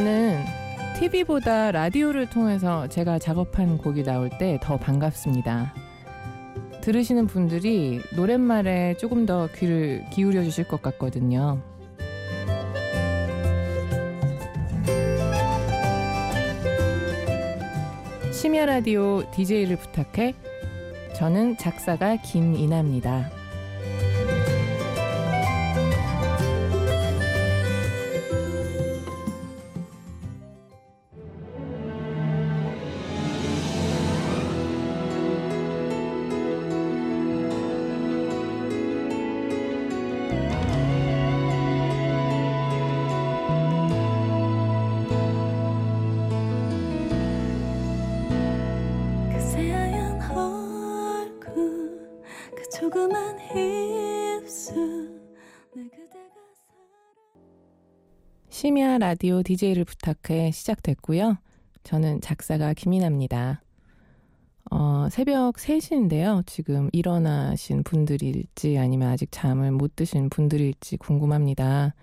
저는 TV보다 라디오를 통해서 제가 작업한 곡이 나올 때 더 반갑습니다. 들으시는 분들이 노랫말에 조금 더 귀를 기울여 주실 것 같거든요. 심야 라디오 DJ를 부탁해. 저는 작사가 김이나입니다. 심야 라디오 DJ를 부탁해 시작됐고요. 저는 작사가 김이나입니다. 어, 새벽 3시인데요. 지금 일어나신 분들일지 아니면 아직 잠을 못 드신 분들일지 궁금합니다.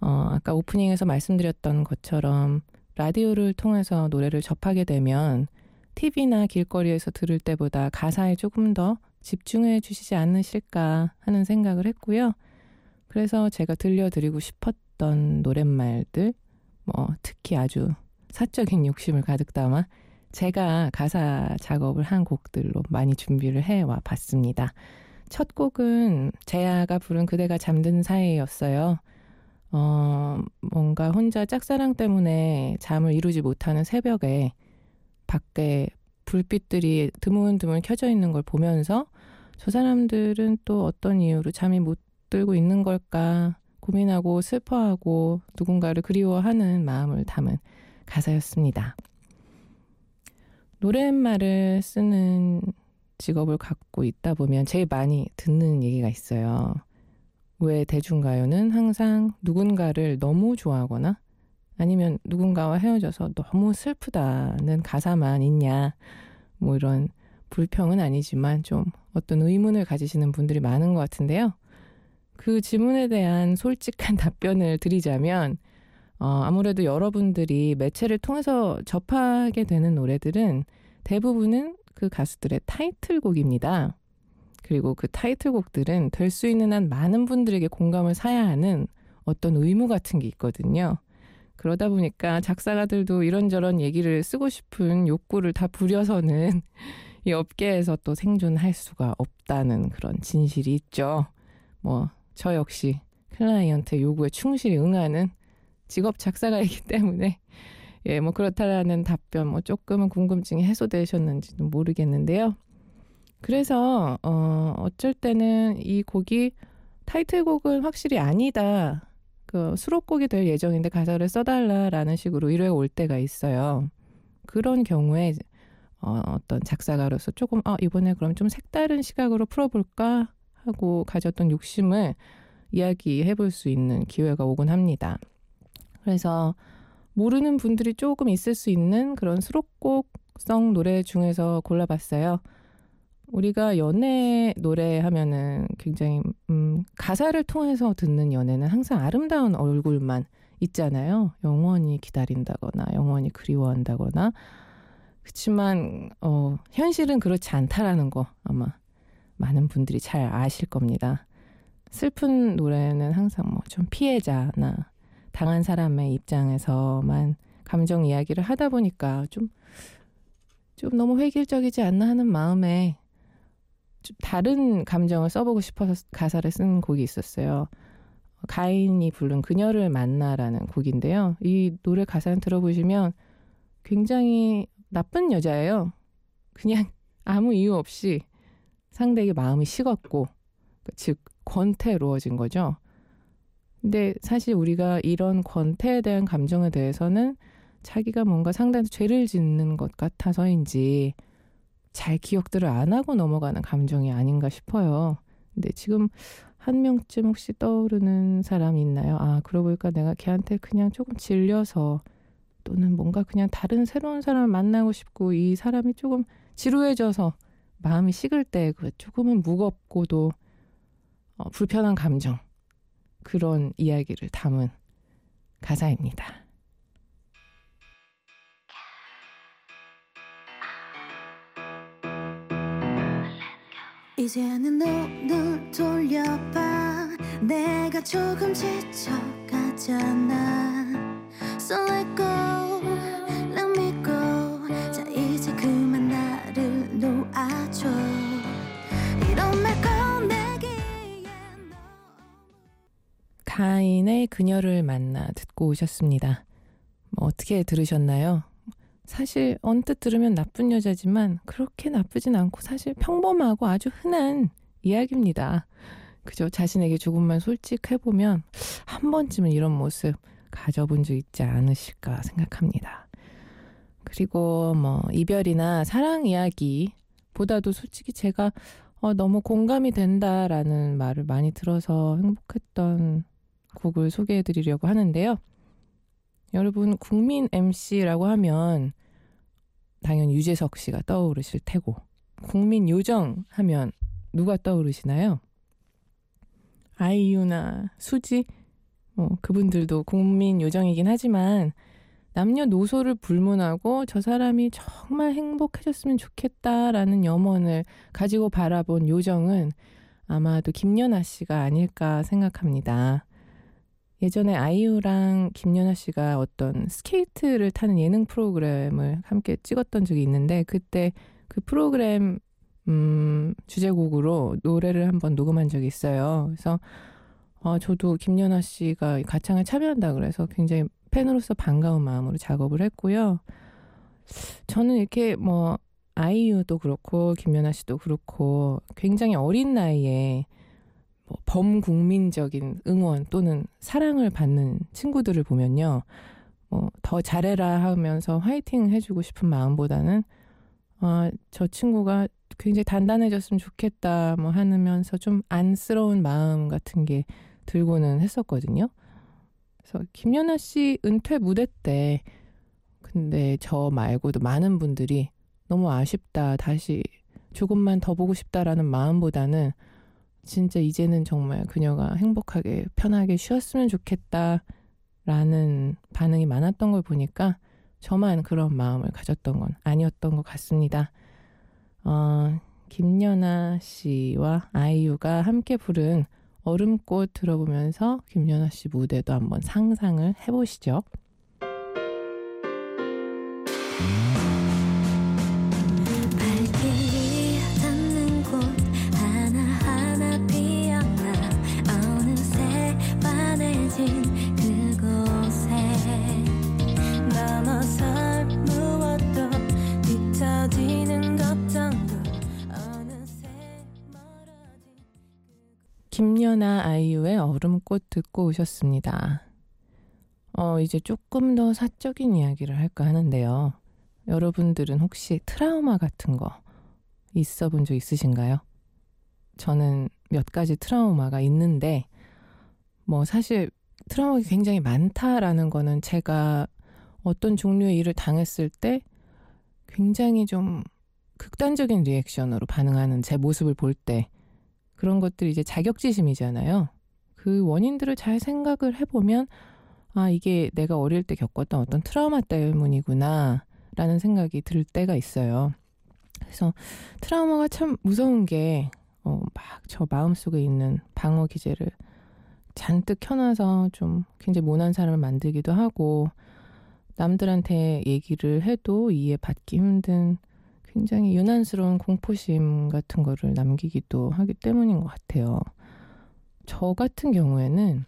어, 아까 오프닝에서 말씀드렸던 것처럼 라디오를 통해서 노래를 접하게 되면 TV나 길거리에서 들을 때보다 가사에 조금 더 집중해 주시지 않으실까 하는 생각을 했고요. 그래서 제가 들려드리고 싶었던 노랫말들, 뭐 특히 아주 사적인 욕심을 가득 담아 제가 가사 작업을 한 곡들로 많이 준비를 해와 봤습니다. 첫 곡은 재아가 부른 그대가 잠든 사이였어요. 어, 뭔가 혼자 짝사랑 때문에 잠을 이루지 못하는 새벽에 밖에 불빛들이 드문드문 켜져 있는 걸 보면서 저 사람들은 또 어떤 이유로 잠이 못 들고 있는 걸까 고민하고 슬퍼하고 누군가를 그리워하는 마음을 담은 가사였습니다. 노랫말을 쓰는 직업을 갖고 있다 보면 제일 많이 듣는 얘기가 있어요. 왜 대중가요는 항상 누군가를 너무 좋아하거나 아니면 누군가와 헤어져서 너무 슬프다는 가사만 있냐. 뭐 이런 불평은 아니지만 좀 어떤 의문을 가지시는 분들이 많은 것 같은데요. 그 질문에 대한 솔직한 답변을 드리자면, 어, 아무래도 여러분들이 매체를 통해서 접하게 되는 노래들은 대부분은 그 가수들의 타이틀곡입니다. 그리고 그 타이틀곡들은 될 수 있는 한 많은 분들에게 공감을 사야 하는 어떤 의무 같은 게 있거든요. 그러다 보니까 작사가들도 이런저런 얘기를 쓰고 싶은 욕구를 다 부려서는 이 업계에서 또 생존할 수가 없다는 그런 진실이 있죠. 뭐, 저 역시 클라이언트 요구에 충실히 응하는 직업 작사가이기 때문에 예, 뭐 그렇다라는 답변 뭐 조금은 궁금증이 해소되셨는지도 모르겠는데요. 그래서 어 어쩔 때는 이 곡이 타이틀곡은 확실히 아니다. 그 수록곡이 될 예정인데 가사를 써달라라는 식으로 의뢰가 올 때가 있어요. 그런 경우에 어, 어떤 작사가로서 조금 아 이번에 그럼 좀 색다른 시각으로 풀어볼까 하고 가졌던 욕심을 이야기해 볼 수 있는 기회가 오곤 합니다. 그래서 모르는 분들이 조금 있을 수 있는 그런 수록곡성 노래 중에서 골라봤어요. 우리가 연애 노래 하면은 굉장히 음, 가사를 통해서 듣는 연애는 항상 아름다운 얼굴만 있잖아요. 영원히 기다린다거나 영원히 그리워한다거나 그렇지만 어, 현실은 그렇지 않다라는 거 아마 많은 분들이 잘 아실 겁니다. 슬픈 노래는 항상 뭐 좀 피해자나 당한 사람의 입장에서만 감정 이야기를 하다 보니까 좀, 좀 너무 획일적이지 않나 하는 마음에 좀 다른 감정을 써보고 싶어서 가사를 쓴 곡이 있었어요. 가인이 부른 그녀를 만나라는 곡인데요. 이 노래 가사를 들어보시면 굉장히 나쁜 여자예요. 그냥 아무 이유 없이 상대에게 마음이 식었고, 즉, 권태로워진 거죠. 근데 사실 우리가 이런 권태에 대한 감정에 대해서는 자기가 뭔가 상대한테 죄를 짓는 것 같아서인지 잘 기억들을 안 하고 넘어가는 감정이 아닌가 싶어요. 근데 지금 한 명쯤 혹시 떠오르는 사람이 있나요? 아, 그러고 보니까 내가 걔한테 그냥 조금 질려서 또는 뭔가 그냥 다른 새로운 사람을 만나고 싶고 이 사람이 조금 지루해져서 마음이 식을 때 그 조금은 무겁고도 어, 불편한 감정 그런 이야기를 담은 가사입니다. 이제는 눈을 돌려봐 내가 조금 지쳐가잖아 가인의 그녀를 만나 듣고 오셨습니다. 뭐 어떻게 들으셨나요? 사실 언뜻 들으면 나쁜 여자지만 그렇게 나쁘진 않고 사실 평범하고 아주 흔한 이야기입니다. 그저 자신에게 조금만 솔직해보면 한 번쯤은 이런 모습 가져본 적 있지 않으실까 생각합니다. 그리고 뭐 이별이나 사랑 이야기보다도 솔직히 제가 어, 너무 공감이 된다라는 말을 많이 들어서 행복했던 곡을 소개해 드리려고 하는데요. 여러분 국민 MC라고 하면 당연히 유재석 씨가 떠오르실 테고 국민 요정 하면 누가 떠오르시나요? 아이유나 수지 뭐 그분들도 국민 요정이긴 하지만 남녀노소를 불문하고 저 사람이 정말 행복해졌으면 좋겠다라는 염원을 가지고 바라본 요정은 아마도 김연아 씨가 아닐까 생각합니다. 예전에 아이유랑 김연아 씨가 어떤 스케이트를 타는 예능 프로그램을 함께 찍었던 적이 있는데 그때 그 프로그램 음, 주제곡으로 노래를 한번 녹음한 적이 있어요. 그래서 어, 저도 김연아 씨가 가창에 참여한다 그래서 굉장히 팬으로서 반가운 마음으로 작업을 했고요. 저는 이렇게 뭐 아이유도 그렇고 김연아 씨도 그렇고 굉장히 어린 나이에 뭐 범국민적인 응원 또는 사랑을 받는 친구들을 보면요. 뭐 더 잘해라 하면서 화이팅 해주고 싶은 마음보다는 아, 저 친구가 굉장히 단단해졌으면 좋겠다 뭐 하면서 좀 안쓰러운 마음 같은 게 들고는 했었거든요. 그래서 김연아 씨 은퇴 무대 때 근데 저 말고도 많은 분들이 너무 아쉽다 다시 조금만 더 보고 싶다라는 마음보다는 진짜 이제는 정말 그녀가 행복하게 편하게 쉬었으면 좋겠다라는 반응이 많았던 걸 보니까 저만 그런 마음을 가졌던 건 아니었던 것 같습니다. 어, 김연아 씨와 아이유가 함께 부른 얼음꽃 들어보면서 김연아 씨 무대도 한번 상상을 해보시죠. 김연아 아이유의 얼음꽃 듣고 오셨습니다. 어, 이제 조금 더 사적인 이야기를 할까 하는데요. 여러분들은 혹시 트라우마 같은 거 있어 본 적 있으신가요? 저는 몇 가지 트라우마가 있는데, 뭐 사실 트라우마가 굉장히 많다라는 거는 제가 어떤 종류의 일을 당했을 때 굉장히 좀 극단적인 리액션으로 반응하는 제 모습을 볼때 그런 것들이 이제 자격지심이잖아요. 그 원인들을 잘 생각을 해보면 아, 이게 내가 어릴 때 겪었던 어떤 트라우마 때문이구나 라는 생각이 들 때가 있어요. 그래서 트라우마가 참 무서운 게 어, 막 저 마음속에 있는 방어 기제를 잔뜩 켜놔서 좀 굉장히 모난 사람을 만들기도 하고 남들한테 얘기를 해도 이해받기 힘든 굉장히 유난스러운 공포심 같은 거를 남기기도 하기 때문인 것 같아요. 저 같은 경우에는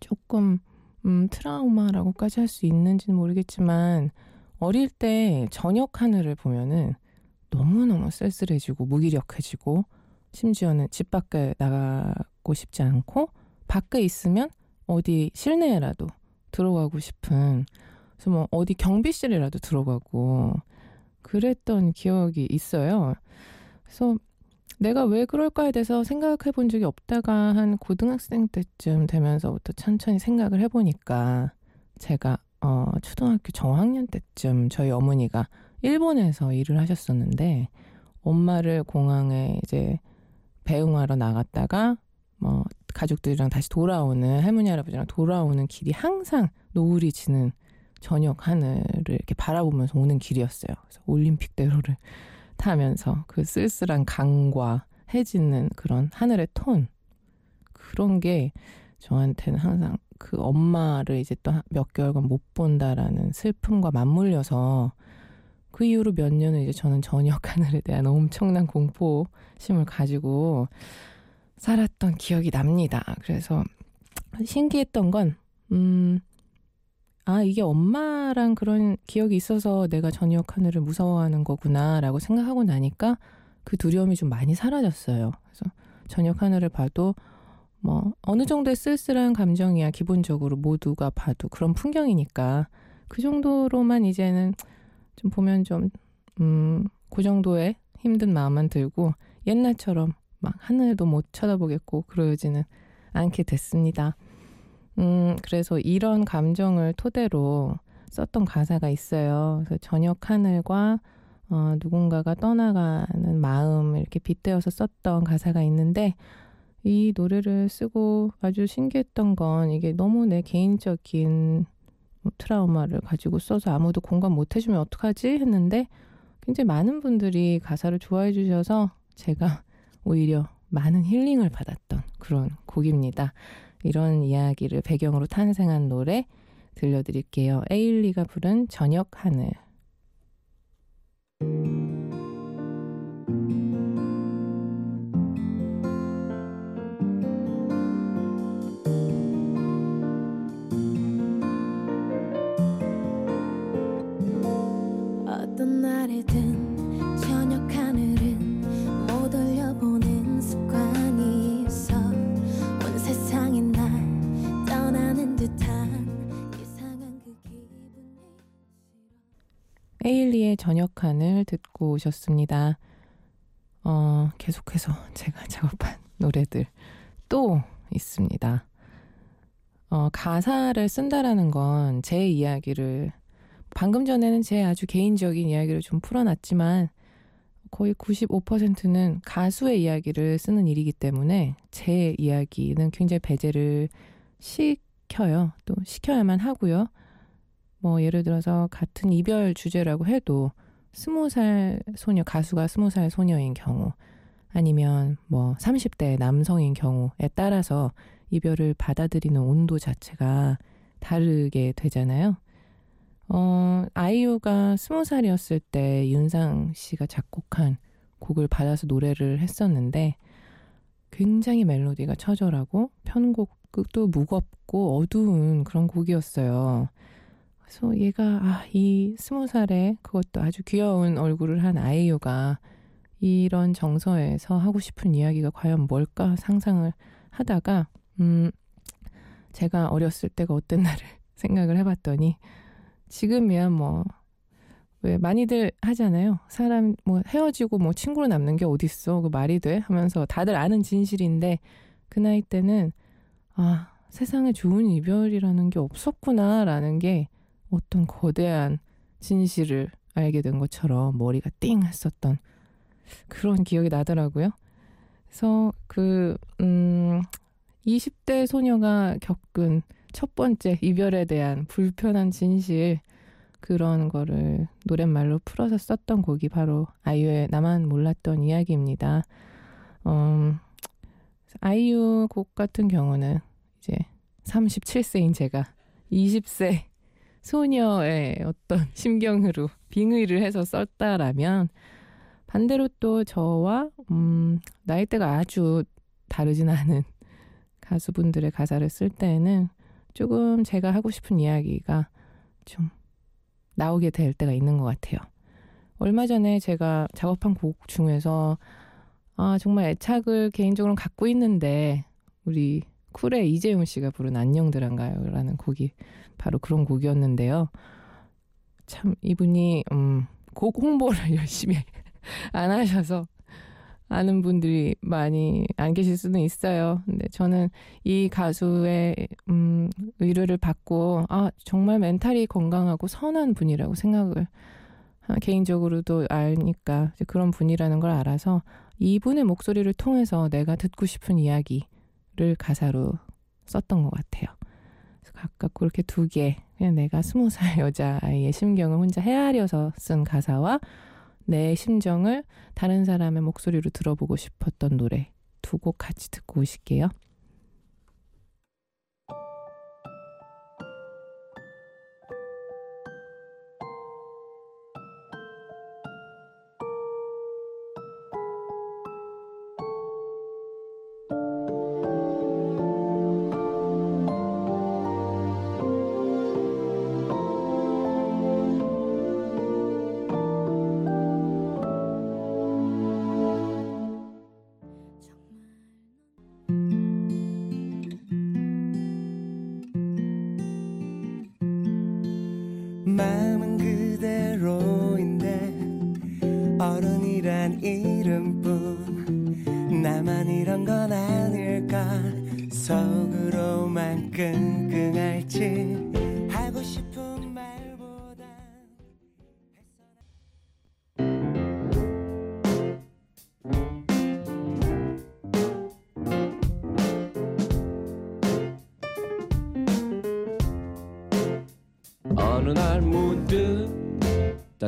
조금 음, 트라우마라고까지 할 수 있는지는 모르겠지만 어릴 때 저녁 하늘을 보면은 너무너무 쓸쓸해지고 무기력해지고 심지어는 집 밖에 나가고 싶지 않고 밖에 있으면 어디 실내에라도 들어가고 싶은 그래서 뭐 어디 경비실이라도 들어가고 그랬던 기억이 있어요. 그래서 내가 왜 그럴까에 대해서 생각해 본 적이 없다가 한 고등학생 때쯤 되면서부터 천천히 생각을 해보니까 제가 어, 초등학교 저학년 때쯤 저희 어머니가 일본에서 일을 하셨었는데 엄마를 공항에 이제 배웅하러 나갔다가 뭐 가족들이랑 다시 돌아오는 할머니 할아버지랑 돌아오는 길이 항상 노을이 지는 저녁 하늘을 이렇게 바라보면서 오는 길이었어요. 그래서 올림픽대로를 타면서 그 쓸쓸한 강과 순수해지는 그런 하늘의 톤 그런 게 저한테는 항상 그 엄마를 이제 또 몇 개월간 못 본다라는 슬픔과 맞물려서 그 이후로 몇 년을 이제 저는 저녁 하늘에 대한 엄청난 공포심을 가지고 살았던 기억이 납니다. 그래서 신기했던 건, 음, 아, 이게 엄마랑 그런 기억이 있어서 내가 저녁 하늘을 무서워하는 거구나라고 생각하고 나니까 그 두려움이 좀 많이 사라졌어요. 그래서 저녁 하늘을 봐도 뭐 어느 정도의 쓸쓸한 감정이야 기본적으로 모두가 봐도 그런 풍경이니까 그 정도로만 이제는 좀 보면 좀 음, 그 정도의 힘든 마음만 들고 옛날처럼 막 하늘도 못 쳐다보겠고 그러지는 않게 됐습니다. 음, 그래서 이런 감정을 토대로 썼던 가사가 있어요. 그래서 저녁 하늘과 어, 누군가가 떠나가는 마음 이렇게 빗대어서 썼던 가사가 있는데 이 노래를 쓰고 아주 신기했던 건 이게 너무 내 개인적인 뭐 트라우마를 가지고 써서 아무도 공감 못 해주면 어떡하지 했는데 굉장히 많은 분들이 가사를 좋아해 주셔서 제가 오히려 많은 힐링을 받았던 그런 곡입니다. 이런 이야기를 배경으로 탄생한 노래 들려드릴게요. 에일리가 부른 저녁 하늘. 에일리의 저녁 하늘 듣고 오셨습니다. 어, 계속해서 제가 작업한 노래들 또 있습니다. 어, 가사를 쓴다라는 건 제 이야기를 방금 전에는 제 아주 개인적인 이야기를 좀 풀어놨지만 거의 95%는 가수의 이야기를 쓰는 일이기 때문에 제 이야기는 굉장히 배제를 시켜요. 또 시켜야만 하고요. 뭐 예를 들어서 같은 이별 주제라고 해도 스무 살 소녀 가수가 스무 살 소녀인 경우 아니면 뭐 30대 남성인 경우에 따라서 이별을 받아들이는 온도 자체가 다르게 되잖아요. 어, 아이유가 스무 살이었을 때 윤상 씨가 작곡한 곡을 받아서 노래를 했었는데 굉장히 멜로디가 처절하고 편곡도 무겁고 어두운 그런 곡이었어요. 그래서 얘가 아, 이 스무 살에 그것도 아주 귀여운 얼굴을 한 아이유가 이런 정서에서 하고 싶은 이야기가 과연 뭘까 상상을 하다가 음 제가 어렸을 때가 어땠나를 생각을 해봤더니 지금이야 뭐 왜 많이들 하잖아요. 사람 뭐 헤어지고 뭐 친구로 남는 게 어딨어. 그 말이 돼? 하면서 다들 아는 진실인데 그 나이 때는 아, 세상에 좋은 이별이라는 게 없었구나라는 게 어떤 거대한 진실을 알게 된 것처럼 머리가 띵 했었던 그런 기억이 나더라고요. 그래서 그, 음, 20대 소녀가 겪은 첫 번째 이별에 대한 불편한 진실, 그런 거를 노랫말로 풀어서 썼던 곡이 바로 아이유의 나만 몰랐던 이야기입니다. 음, 아이유 곡 같은 경우는 이제 37세인 제가 20세 소녀의 어떤 심경으로 빙의를 해서 썼다라면 반대로 또 저와 음, 나이대가 아주 다르진 않은 가수분들의 가사를 쓸 때에는 조금 제가 하고 싶은 이야기가 좀 나오게 될 때가 있는 것 같아요. 얼마 전에 제가 작업한 곡 중에서 아 정말 애착을 개인적으로 갖고 있는데 우리 쿨의 이재용 씨가 부른 안녕들한가요? 라는 곡이 바로 그런 곡이었는데요. 참 이분이 음, 곡 홍보를 열심히 안 하셔서 아는 분들이 많이 안 계실 수는 있어요. 근데 저는 이 가수의 음, 의뢰를 받고 아 정말 멘탈이 건강하고 선한 분이라고 생각을 아, 개인적으로도 이제 그런 분이라는 걸 알아서 이분의 목소리를 통해서 내가 듣고 싶은 이야기 를 가사로 썼던 것 같아요. 그래서 각각 그렇게 두 개, 그냥 내가 스무 살 여자아이의 심경을 혼자 헤아려서 쓴 가사와 내 심정을 다른 사람의 목소리로 들어보고 싶었던 노래 두 곡 같이 듣고 오실게요.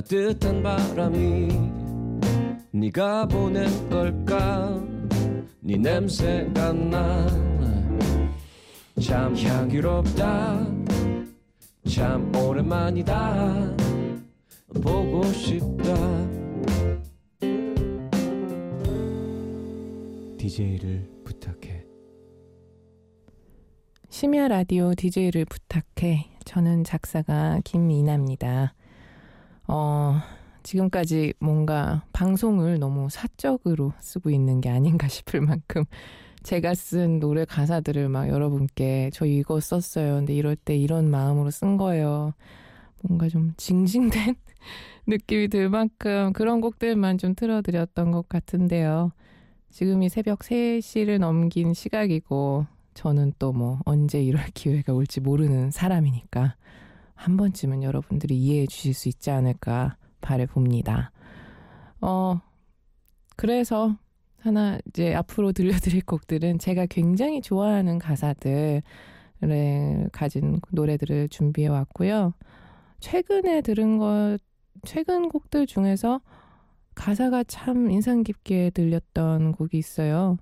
따뜻한 바람이 네가 보낸 걸까? 네 냄새가 나 참 향기롭다. 참 오랜만이다. 보고 싶다. DJ를 부탁해. 심야 라디오 DJ를 부탁해. 저는 작사가 김이나입니다. 어, 지금까지 뭔가 방송을 너무 사적으로 쓰고 있는 게 아닌가 싶을 만큼 제가 쓴 노래 가사들을 막 여러분께 저 이거 썼어요. 근데 이럴 때 이런 마음으로 쓴 거예요. 뭔가 좀 징징된 느낌이 들 만큼 그런 곡들만 좀 틀어드렸던 것 같은데요. 지금이 새벽 3시를 넘긴 시각이고 저는 또 뭐 언제 이럴 기회가 올지 모르는 사람이니까 한 번쯤은 여러분들이 이해해 주실 수 있지 않을까 바래 봅니다. 어, 그래서 하나 이제 앞으로 들려드릴 곡들은 제가 굉장히 좋아하는 가사들을 가진 노래들을 준비해 왔고요. 최근에 들은 것, 최근 곡들 중에서 가사가 참 인상 깊게 들렸던 곡이 있어요.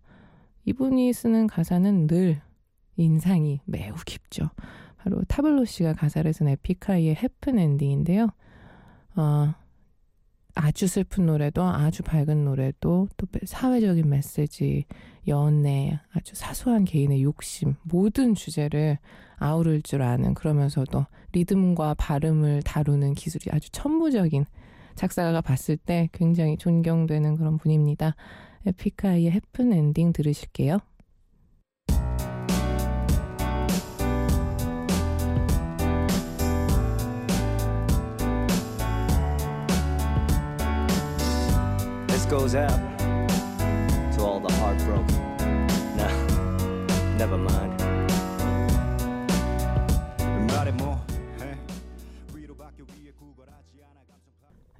이분이 쓰는 가사는 늘 인상이 매우 깊죠. 바로 타블로 씨가 가사를 쓴 에픽하이의 헤픈 엔딩인데요. 어, 아주 슬픈 노래도 아주 밝은 노래도 또 사회적인 메시지, 연애, 아주 사소한 개인의 욕심 모든 주제를 아우를 줄 아는 그러면서도 리듬과 발음을 다루는 기술이 아주 천부적인 작사가가 봤을 때 굉장히 존경되는 그런 분입니다. 에픽하이의 해픈 엔딩 들으실게요. Goes out to all the heartbroken. No, never mind.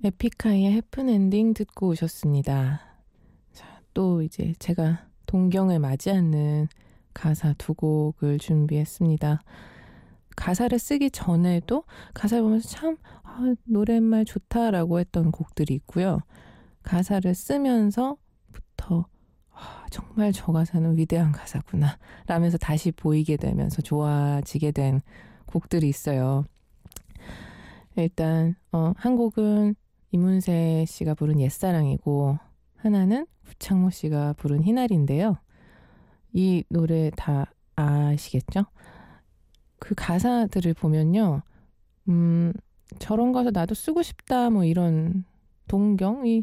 에픽하이의 헤픈 엔딩 듣고 오셨습니다. 자, 또 이제 제가 동경을 마지않는 가사 두 곡을 준비했습니다. 가사를 쓰기 전에도 가사를 보면서 참 아, 노랫말 좋다라고 했던 곡들이 있고요. 가사를 쓰면서부터 아, 정말 저 가사는 위대한 가사구나 라면서 다시 보이게 되면서 좋아지게 된 곡들이 있어요. 일단 어, 한 곡은 이문세 씨가 부른 옛사랑이고 하나는 부창모 씨가 부른 희날인데요. 이 노래 다 아시겠죠? 그 가사들을 보면요. 음, 저런 가사 나도 쓰고 싶다 뭐 이런 동경이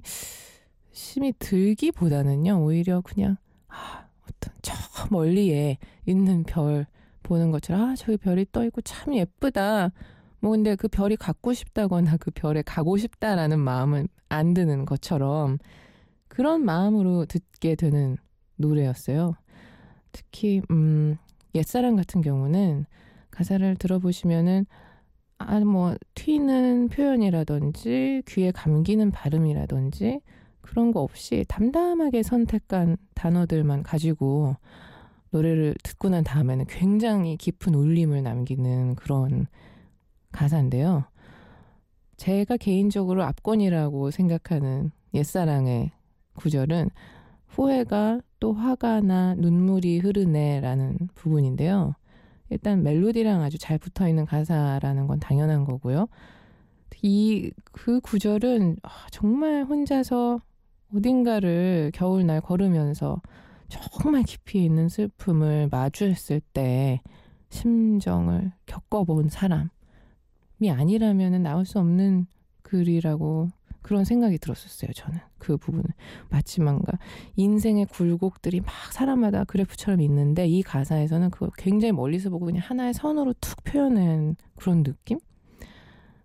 심히 들기보다는요. 오히려 그냥 아, 어떤 저 멀리에 있는 별 보는 것처럼 아, 저기 별이 떠 있고 참 예쁘다. 뭐 근데 그 별이 갖고 싶다거나 그 별에 가고 싶다라는 마음은 안 드는 것처럼 그런 마음으로 듣게 되는 노래였어요. 특히 음 옛사랑 같은 경우는 가사를 들어보시면은 아 뭐 튀는 표현이라든지 귀에 감기는 발음이라든지 그런 거 없이 담담하게 선택한 단어들만 가지고 노래를 듣고 난 다음에는 굉장히 깊은 울림을 남기는 그런 가사인데요. 제가 개인적으로 압권이라고 생각하는 옛사랑의 구절은 후회가 또 화가 나 눈물이 흐르네라는 부분인데요. 일단 멜로디랑 아주 잘 붙어 있는 가사라는 건 당연한 거고요. 이 그 구절은 아, 정말 혼자서 어딘가를 겨울날 걸으면서 정말 깊이 있는 슬픔을 마주했을 때 심정을 겪어본 사람이 아니라면 나올 수 없는 글이라고 그런 생각이 들었었어요. 저는 그 마치 뭔가 인생의 굴곡들이 막 사람마다 그래프처럼 있는데 이 가사에서는 그걸 굉장히 멀리서 보고 그냥 하나의 선으로 툭 표현한 그런 느낌?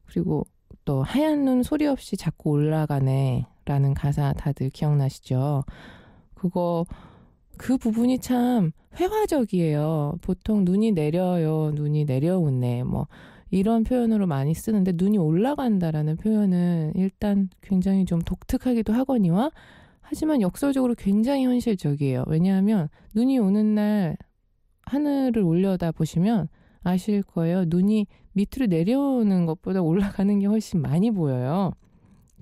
그리고 또 하얀 눈 소리 없이 자꾸 올라가네라는 가사 다들 기억나시죠? 그거 그 부분이 참 회화적이에요. 보통 눈이 내려요, 눈이 내려오네, 뭐 이런 표현으로 많이 쓰는데 눈이 올라간다라는 표현은 일단 굉장히 좀 독특하기도 하거니와 하지만 역설적으로 굉장히 현실적이에요. 왜냐하면 눈이 오는 날 하늘을 올려다 보시면 아실 거예요. 눈이 밑으로 내려오는 것보다 올라가는 게 훨씬 많이 보여요.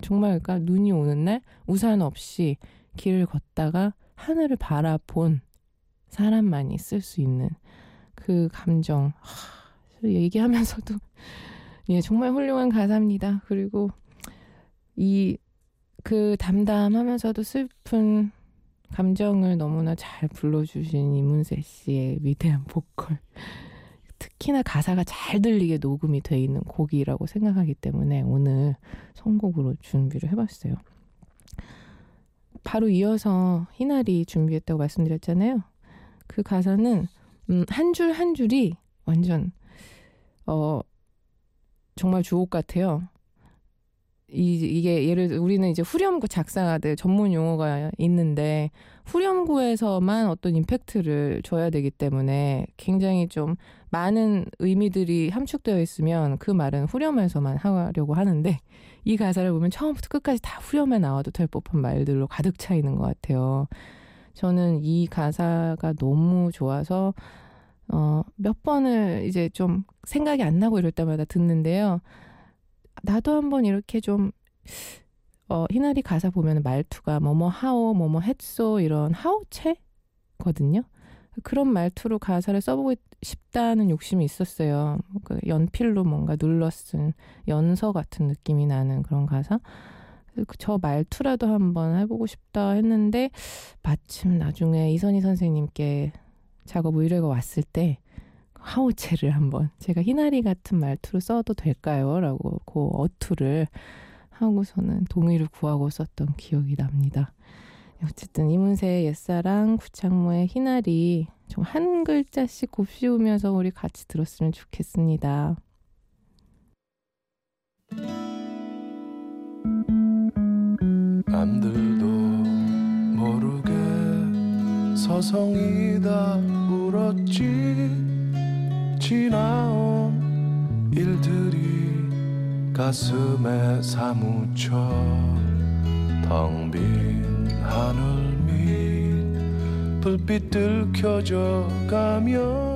정말 그러니까 눈이 오는 날 우산 없이 길을 걷다가 하늘을 바라본 사람만이 쓸 수 있는 그 감정. 하, 얘기하면서도 예, 정말 훌륭한 가사입니다. 그리고 이 그 담담하면서도 슬픈 감정을 너무나 잘 불러주신 이문세 씨의 위대한 보컬. 특히나 가사가 잘 들리게 녹음이 돼 있는 곡이라고 생각하기 때문에 오늘 선곡으로 준비를 해봤어요. 바로 이어서 희나리 준비했다고 말씀드렸잖아요. 그 가사는 음, 한줄한 줄이 완전 어 정말 주옥 같아요. 이, 이게 예를 우리는 이제 후렴구 작사가들 전문 용어가 있는데 후렴구에서만 어떤 임팩트를 줘야 되기 때문에 굉장히 좀 많은 의미들이 함축되어 있으면 그 말은 후렴에서만 하려고 하는데 이 가사를 보면 처음부터 끝까지 다 후렴에 나와도 될 법한 말들로 가득 차 있는 것 같아요. 저는 이 가사가 너무 좋아서 어, 몇 번을 이제 좀 생각이 안 나고 이럴 때마다 듣는데요. 나도 한번 이렇게 좀 어, 희나리 가사 보면 말투가 뭐뭐 하오, 뭐뭐 했소 이런 하오체거든요. 그런 말투로 가사를 써보고 싶다는 욕심이 있었어요. 그 연필로 뭔가 눌러 쓴 연서 같은 느낌이 나는 그런 가사. 저 말투라도 한번 해보고 싶다 했는데 마침 나중에 이선희 선생님께 작업 의뢰가 왔을 때 하우체를 한번 제가 희나리 같은 말투로 써도 될까요? 라고 그 어투를 하고서는 동의를 구하고 썼던 기억이 납니다. 어쨌든 이문세의 옛사랑, 구창모의 희나리 좀 한 글자씩 곱씹으면서 우리 같이 들었으면 좋겠습니다. 남들 서성이다 울었지. 지나온 일들이 가슴에 사무쳐 텅 빈 하늘 밑 불빛 들 켜져 가면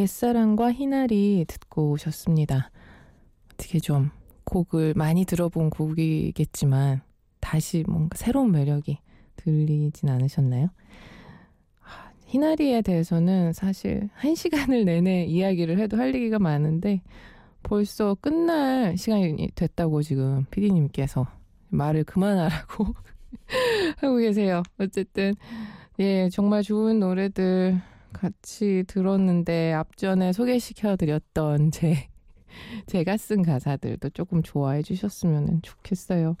옛사랑과 희나리 듣고 오셨습니다. 어떻게 좀 곡을 많이 들어본 곡이겠지만 다시 뭔가 새로운 매력이 들리진 않으셨나요? 아, 희나리에 대해서는 사실 한 시간을 내내 이야기를 해도 할 얘기가 많은데 벌써 끝날 시간이 됐다고 지금 피디님께서 말을 그만하라고 하고 계세요. 어쨌든 예 정말 좋은 노래들 같이 들었는데 앞전에 소개시켜드렸던 제 제가 쓴 가사들도 조금 좋아해 주셨으면 좋겠어요.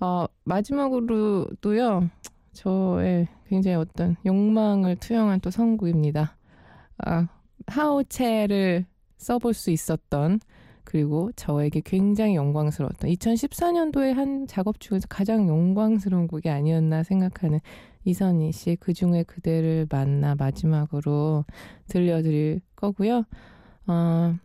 어, 마지막으로도요, 저의 굉장히 어떤 욕망을 투영한 또 선곡입니다. 아, 하오체를 써볼 수 있었던 그리고 저에게 굉장히 영광스러웠던 2014년도에 한 작업 중에서 가장 영광스러운 곡이 아니었나 생각하는 이선희 씨 그중에 그대를 만나 마지막으로 들려드릴 거고요. 어,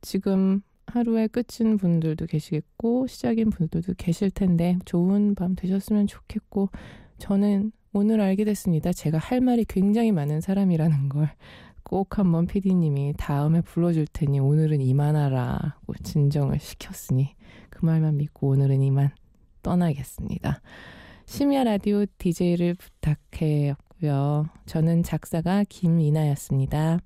지금 하루의 끝인 분들도 계시겠고 시작인 분들도 계실 텐데 좋은 밤 되셨으면 좋겠고 저는 오늘 알게 됐습니다. 제가 할 말이 굉장히 많은 사람이라는 걸 꼭 한번 PD님이 다음에 불러줄 테니 오늘은 이만하라고 진정을 시켰으니 그 말만 믿고 오늘은 이만 떠나겠습니다. 심야 라디오 DJ를 부탁해였고요. 저는 작사가 김이나였습니다.